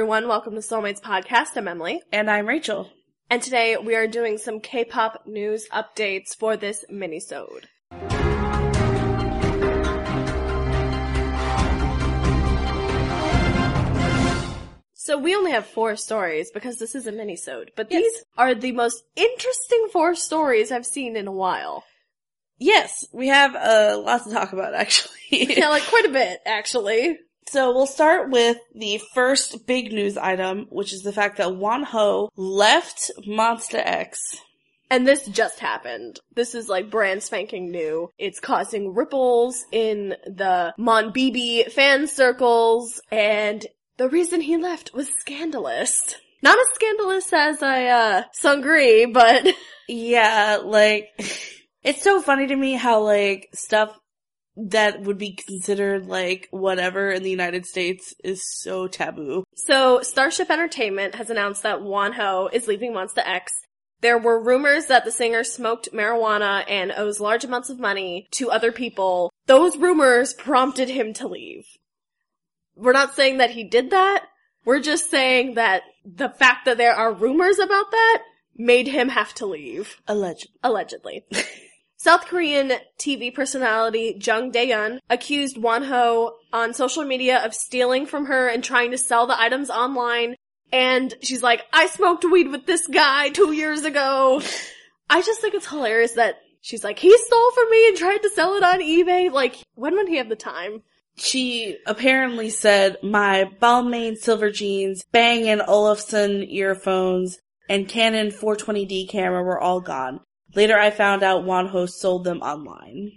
Everyone, welcome to Soulmates Podcast. I'm Emily. And I'm Rachel. And today we are doing some K-pop news updates for this mini-sode. So we only have four stories because this is a mini-sode, but Yes. these are the most interesting four stories I've seen in a while. Yes, we have uh, a lot to talk about actually. yeah, like quite a bit, actually. So we'll start with the first big news item, which is the fact that Wonho left Monsta X. And this just happened. This is like brand spanking new. It's causing ripples in the Monbebe fan circles, and the reason he left was scandalous. Not as scandalous as I, uh, Seungri, but Yeah, like, it's so funny to me how like stuff that would be considered like whatever in the United States is so taboo. So, Starship Entertainment has announced that Wonho is leaving Monsta X. There were rumors that the singer smoked marijuana and owes large amounts of money to other people. Those rumors prompted him to leave. We're not saying that he did that. We're just saying that the fact that there are rumors about that made him have to leave. Alleged. Allegedly. South Korean TV personality Jung Daeun accused Wonho on social media of stealing from her and trying to sell the items online. And she's like, I smoked weed with this guy two years ago. I just think it's hilarious that she's like, he stole from me and tried to sell it on eBay. Like, when would he have the time? She apparently said my Balmain silver jeans, Bang and Olufsen earphones, and Canon 420D camera were all gone. Later I found out Wonho sold them online.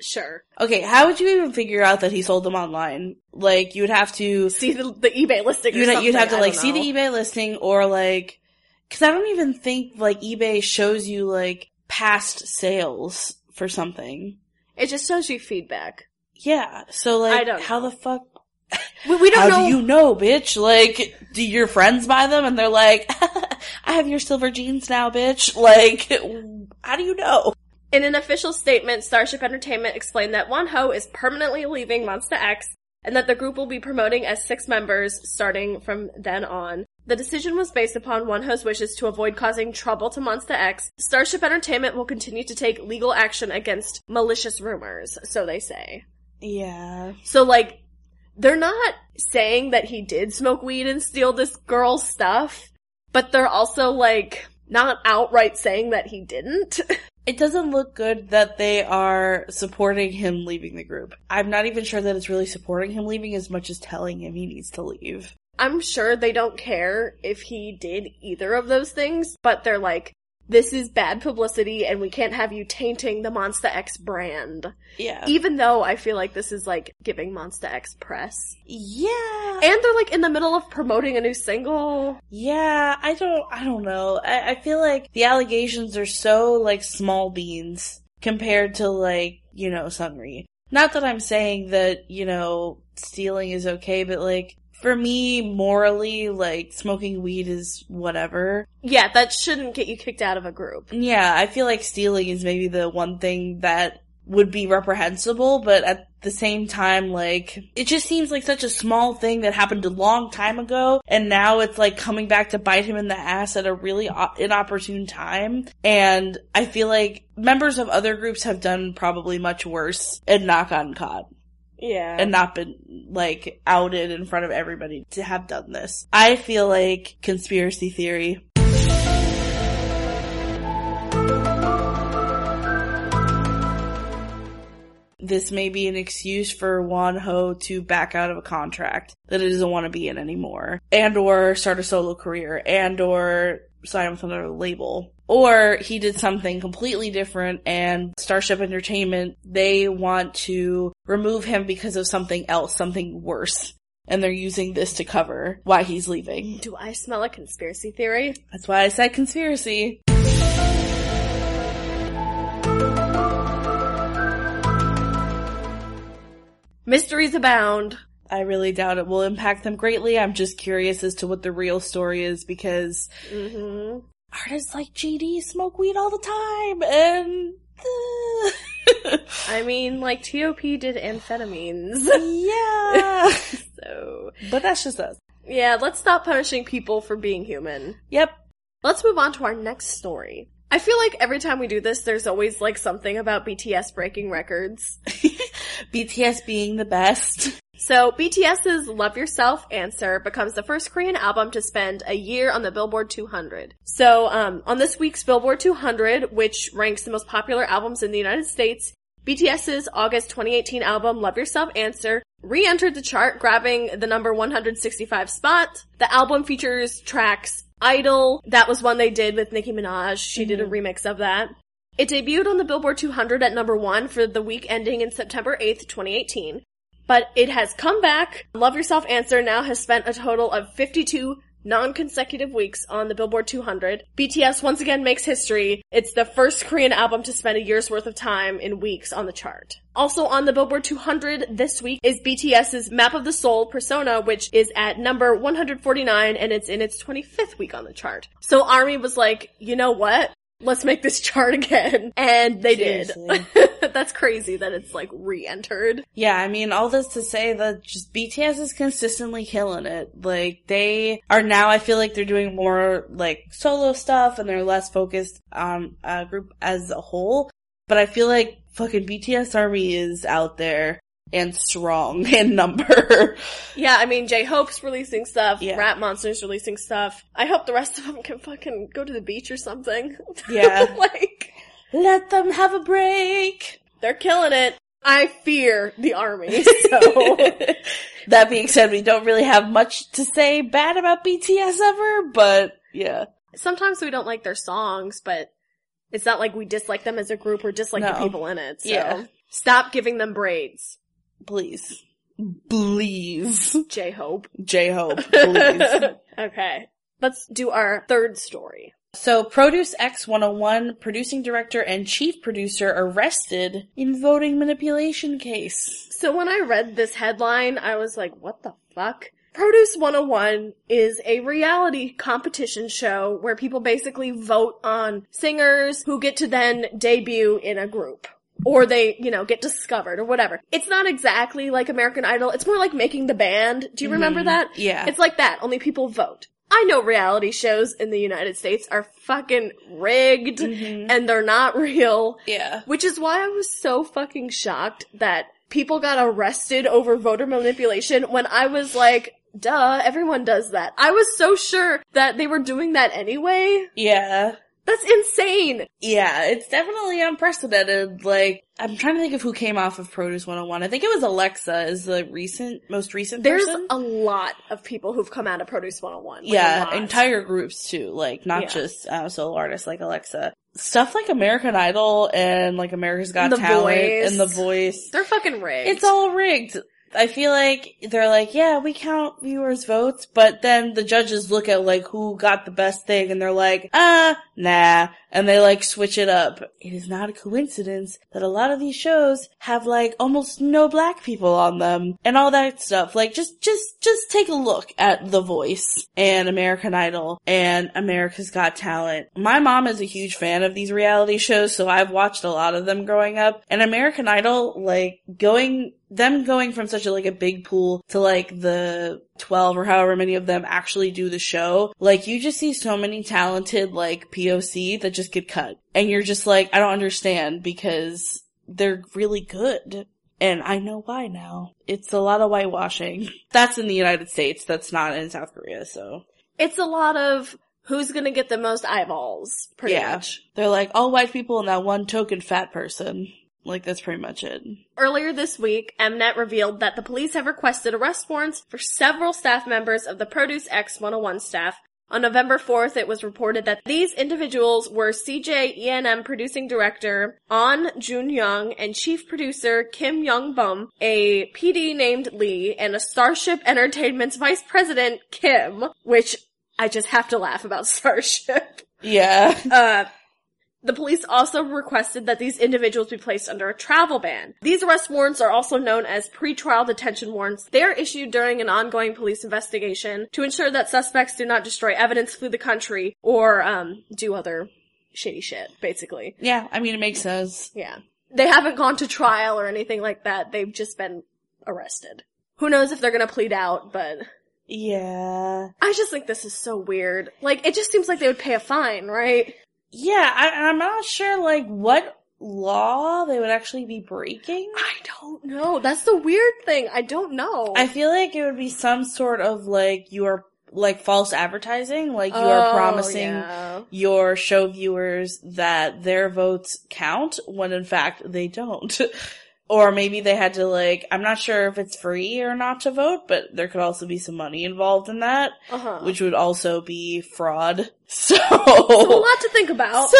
Sure. Okay, how would you even figure out that he sold them online? Like, you would have to, See the, the eBay listing you'd, something. you'd have to I like see the eBay listing or like, cause I don't even think like eBay shows you like past sales for something. It just shows you feedback. Yeah, so like, I don't how know. the fuck We, we don't How know. do you know, bitch? Like, do your friends buy them and they're like, I have your silver jeans now, bitch? Like, how do you know? In an official statement, Starship Entertainment explained that Wonho is permanently leaving Monsta X and that the group will be promoting as six members starting from then on. The decision was based upon Wonho's wishes to avoid causing trouble to Monsta X. Starship Entertainment will continue to take legal action against malicious rumors, so they say. Yeah. So like, they're not saying that he did smoke weed and steal this girl's stuff, but they're also like, not outright saying that he didn't. It doesn't look good that they are supporting him leaving the group. I'm not even sure that it's really supporting him leaving as much as telling him he needs to leave. I'm sure they don't care if he did either of those things, but they're like, this is bad publicity and we can't have you tainting the Monsta X brand. Yeah. Even though I feel like this is like giving Monsta X press. Yeah. And they're like in the middle of promoting a new single. Yeah, I don't, I don't know. I, I feel like the allegations are so like small beans compared to like, you know, Seungri. Not that I'm saying that, you know, stealing is okay, but like, for me, morally, like, smoking weed is whatever. Yeah, that shouldn't get you kicked out of a group. Yeah, I feel like stealing is maybe the one thing that would be reprehensible, but at the same time, like, it just seems like such a small thing that happened a long time ago, and now it's like coming back to bite him in the ass at a really inopportune time. And I feel like members of other groups have done probably much worse and not gotten caught Yeah. and not been like outed in front of everybody to have done this. I feel like conspiracy theory. This may be an excuse for Wonho to back out of a contract that he doesn't want to be in anymore, and or start a solo career, and or sign with another label. Or he did something completely different and Starship Entertainment, they want to remove him because of something else, something worse. And they're using this to cover why he's leaving. Do I smell a conspiracy theory? That's why I said conspiracy. Mysteries abound. I really doubt it will impact them greatly. I'm just curious as to what the real story is because hmm artists like GD smoke weed all the time and I mean, like TOP did amphetamines. yeah. so, but that's just us. Yeah, let's stop punishing people for being human. Yep. Let's move on to our next story. I feel like every time we do this, there's always like something about BTS breaking records. BTS being the best. So BTS's Love Yourself Answer becomes the first Korean album to spend a year on the Billboard 200. So um, on this week's Billboard 200, which ranks the most popular albums in the United States, BTS's August 2018 album Love Yourself Answer re-entered the chart, grabbing the number 165 spot. The album features tracks Idol, that was one they did with Nicki Minaj. She did a remix of that. It debuted on the Billboard 200 at number one for the week ending in September 8th, 2018. But it has come back. Love Yourself Answer now has spent a total of 52 non-consecutive weeks on the Billboard 200. BTS once again makes history. It's the first Korean album to spend a year's worth of time in weeks on the chart. Also on the Billboard 200 this week is BTS's Map of the Soul Persona, which is at number 149 and it's in its 25th week on the chart. So ARMY was like, you know what? Let's make this chart again. And they Seriously. did. That's crazy that it's like re-entered. Yeah, I mean, all this to say that just BTS is consistently killing it. Like, they are now, I feel like they're doing more, like, solo stuff and they're less focused on a group as a whole. But I feel like fucking BTS Army is out there and strong in number. Yeah, I mean, J-Hope's releasing stuff, Yeah. Rap Monster's releasing stuff. I hope the rest of them can fucking go to the beach or something. Yeah. like, Let them have a break. they're killing it. I fear the army, so. that being said, we don't really have much to say bad about BTS ever, but yeah. Sometimes we don't like their songs, but it's not like we dislike them as a group or dislike the people in it, so. Yeah. Stop giving them braids, Please. Please. J-Hope. J-Hope, please. okay. Let's do our third story. So, Produce X 101 producing director and chief producer arrested in voting manipulation case. So when I read this headline, I was like, what the fuck? Produce 101 is a reality competition show where people basically vote on singers who get to then debut in a group. Or they, you know, get discovered or whatever. It's not exactly like American Idol. It's more like making the band. Do you remember mm-hmm. that? Yeah. It's like that, only people vote. I know reality shows in the United States are fucking rigged mm-hmm. and they're not real. Yeah. Which is why I was so fucking shocked that people got arrested over voter manipulation when I was like, duh, everyone does that. I was so sure that they were doing that anyway. Yeah. That's insane. Yeah, it's definitely unprecedented. Like, I'm trying to think of who came off of Produce 101. I think it was Alexa is the recent, most recent person. There's person. a lot of people who've come out of Produce 101. Like, yeah, entire groups too. Like, not Yeah. just uh, solo artists like Alexa. Stuff like American Idol and like America's Got The Talent Voice. and The Voice. They're fucking rigged. It's all rigged. I feel like they're like, yeah, we count viewers' votes, but then the judges look at like who got the best thing and they're like, ah, nah, and they like switch it up. It is not a coincidence that a lot of these shows have like almost no black people on them and all that stuff. Like just, just, just take a look at The Voice and American Idol and America's Got Talent. My mom is a huge fan of these reality shows, so I've watched a lot of them growing up. And American Idol, like going them going from such a like a big pool to like the 12 or however many of them actually do the show, like you just see so many talented like POC that just get cut. And you're just like, I don't understand because they're really good. And I know why now. It's a lot of whitewashing. That's in the United States. That's not in South Korea, so. It's a lot of who's gonna get the most eyeballs, pretty yeah. much. They're like, all white people and that one token fat person. Like, that's pretty much it. Earlier this week, Mnet revealed that the police have requested arrest warrants for several staff members of the Produce X 101 staff. On November 4th, it was reported that these individuals were CJ ENM producing director An Jun Young and chief producer Kim Young Bum, a PD named Lee, and a Starship Entertainment's vice president Kim, which I just have to laugh about Starship. Yeah. Uh, the police also requested that these individuals be placed under a travel ban. These arrest warrants are also known as pre-trial detention warrants. They are issued during an ongoing police investigation to ensure that suspects do not destroy evidence, flee the country, or um, do other shitty shit, basically. Yeah, I mean, it makes sense. Yeah. They haven't gone to trial or anything like that. They've just been arrested. Who knows if they're gonna plead out, but Yeah. I just think this is so weird. Like, it just seems like they would pay a fine, right? Yeah, I, I'm not sure, like, what law they would actually be breaking. I don't know. That's the weird thing. I don't know. I feel like it would be some sort of, like, you are, like, false advertising. Like, you Oh, are promising yeah. your show viewers that their votes count when in fact they don't. or maybe they had to like, I'm not sure if it's free or not to vote, but there could also be some money involved in that, Uh-huh. which would also be fraud. So, So a lot to think about. so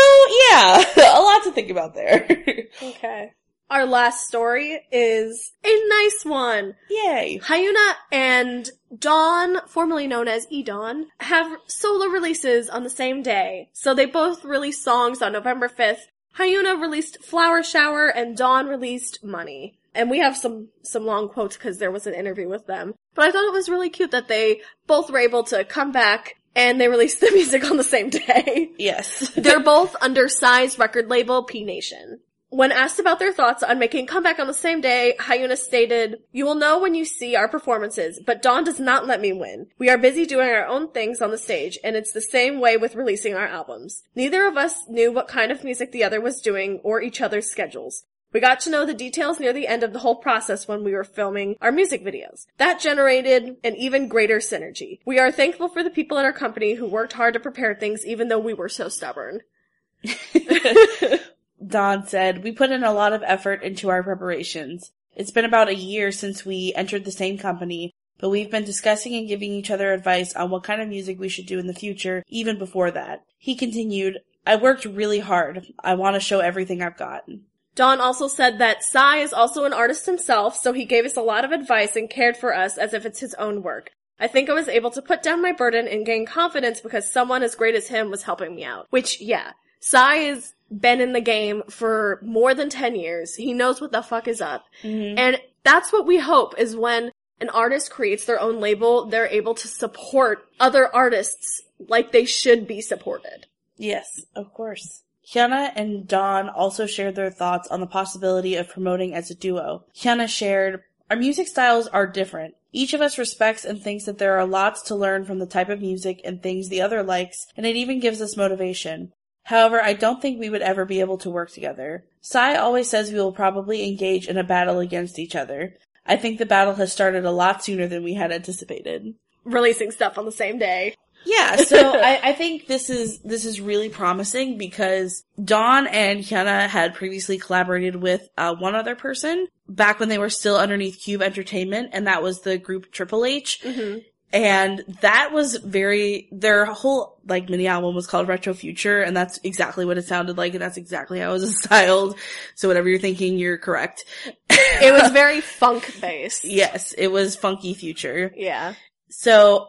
yeah, a lot to think about there. okay. Our last story is a nice one. Yay. Hyuna and Dawn, formerly known as E'Dawn, have solo releases on the same day. So they both released songs on November 5th. Hyuna released Flower Shower and Dawn released Money. And we have some, some long quotes because there was an interview with them. But I thought it was really cute that they both were able to come back and they released the music on the same day. Yes. They're both under Psy's record label, P Nation. When asked about their thoughts on making a comeback on the same day, Hyuna stated, You will know when you see our performances, but Dawn does not let me win. We are busy doing our own things on the stage, and it's the same way with releasing our albums. Neither of us knew what kind of music the other was doing or each other's schedules. We got to know the details near the end of the whole process when we were filming our music videos. That generated an even greater synergy. We are thankful for the people at our company who worked hard to prepare things even though we were so stubborn. Dawn said, We put in a lot of effort into our preparations. It's been about a year since we entered the same company, but we've been discussing and giving each other advice on what kind of music we should do in the future, even before that. He continued, I worked really hard. I want to show everything I've got. Dawn also said that Psy is also an artist himself, so he gave us a lot of advice and cared for us as if it's his own work. I think I was able to put down my burden and gain confidence because someone as great as him was helping me out. Which, yeah, Psy has been in the game for more than 10 years. He knows what the fuck is up. Mm-hmm. And that's what we hope is when an artist creates their own label, they're able to support other artists like they should be supported. Yes, of course. Hyuna and Dawn also shared their thoughts on the possibility of promoting as a duo. Hyuna shared, Our music styles are different. Each of us respects and thinks that there are lots to learn from the type of music and things the other likes, and it even gives us motivation. However, I don't think we would ever be able to work together. Psy always says we will probably engage in a battle against each other. I think the battle has started a lot sooner than we had anticipated. Releasing stuff on the same day. Yeah, so I, I think this is this is really promising because Dawn and Hyuna had previously collaborated with uh, one other person back when they were still underneath Cube Entertainment, and that was the group Triple H. Mm-hmm. And that was very their whole like mini album was called Retro Future, and that's exactly what it sounded like, and that's exactly how it was styled. So whatever you're thinking, you're correct. It was very funk based. yes, it was funky future. Yeah. So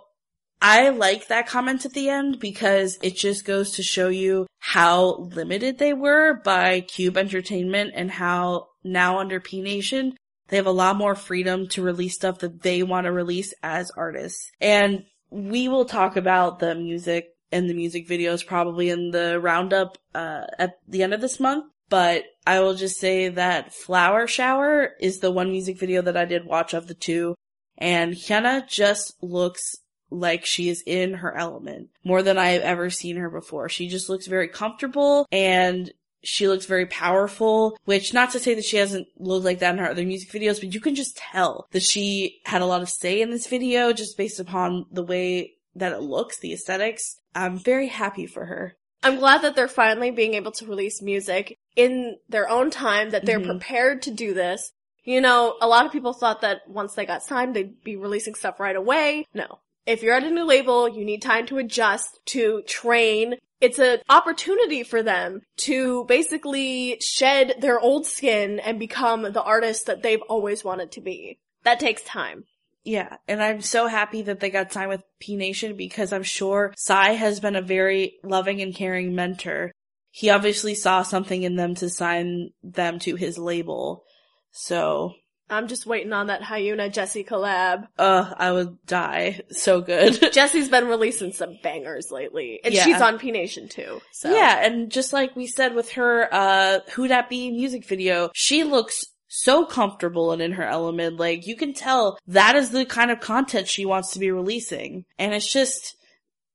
I like that comment at the end because it just goes to show you how limited they were by Cube Entertainment and how now under P Nation, they have a lot more freedom to release stuff that they want to release as artists. And we will talk about the music and the music videos probably in the roundup, uh, at the end of this month. But I will just say that Flower Shower is the one music video that I did watch of the two. And Hyuna just looks like she is in her element more than I have ever seen her before. She just looks very comfortable and she looks very powerful, which not to say that she hasn't looked like that in her other music videos, but you can just tell that she had a lot of say in this video just based upon the way that it looks, the aesthetics. I'm very happy for her. I'm glad that they're finally being able to release music in their own time, that they're Mhm. prepared to do this. You know, a lot of people thought that once they got signed, they'd be releasing stuff right away. No. If you're at a new label, you need time to adjust, to train. It's an opportunity for them to basically shed their old skin and become the artist that they've always wanted to be. That takes time. Yeah, and I'm so happy that they got signed with P Nation because I'm sure Psy has been a very loving and caring mentor. He obviously saw something in them to sign them to his label. So, I'm just waiting on that Hyuna Jessi collab. uh, I would die. So good. Jessi's been releasing some bangers lately, and Yeah. she's on P Nation too. So Yeah, and just like we said with her, uh, Who Dat B music video, she looks so comfortable and in her element. Like you can tell that is the kind of content she wants to be releasing. And it's just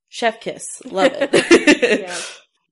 chef kiss. Love it. yeah.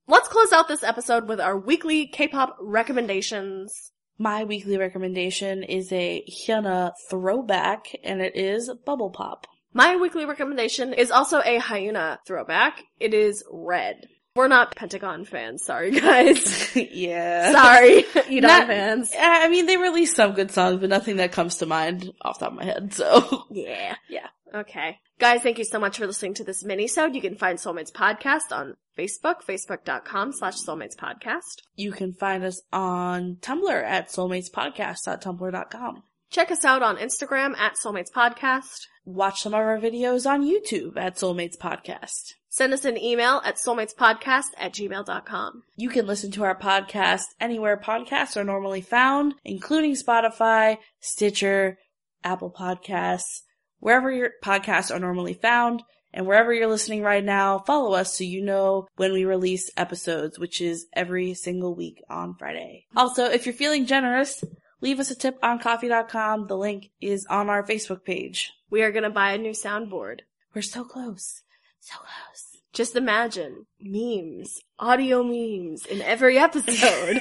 Let's close out this episode with our weekly K-pop recommendations. My weekly recommendation is a Hyuna throwback and it is Bubble Pop. My weekly recommendation is also a Hyuna throwback. It is Red. We're not Pentagon fans, sorry guys. yeah. sorry, E'Dawn Not- fans. I mean, they released some good songs, but nothing that comes to mind off the top of my head, so. Yeah. Yeah. Okay. Guys, thank you so much for listening to this mini-sode. You can find Soulmates Podcast on Facebook, facebook.com slash Soulmates Podcast. You can find us on Tumblr at soulmatespodcast.tumblr.com. Check us out on Instagram at Soulmates Podcast. Watch some of our videos on YouTube at Soulmates Podcast. Send us an email at soulmatespodcast at gmail.com. You can listen to our podcast anywhere podcasts are normally found, including Spotify, Stitcher, Apple Podcasts, wherever your podcasts are normally found. And wherever you're listening right now, follow us so you know when we release episodes, which is every single week on Friday. Also, if you're feeling generous, leave us a tip on ko-fi.com. The link is on our Facebook page. We are gonna buy a new soundboard. We're so close. So close. Just imagine memes, audio memes in every episode.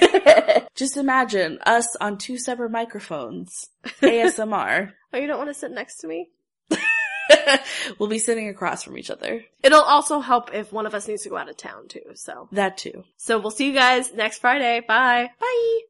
Just imagine us on two separate microphones. ASMR. oh, you don't want to sit next to me? we'll be sitting across from each other. It'll also help if one of us needs to go out of town too, so. That too. So we'll see you guys next Friday. Bye. Bye.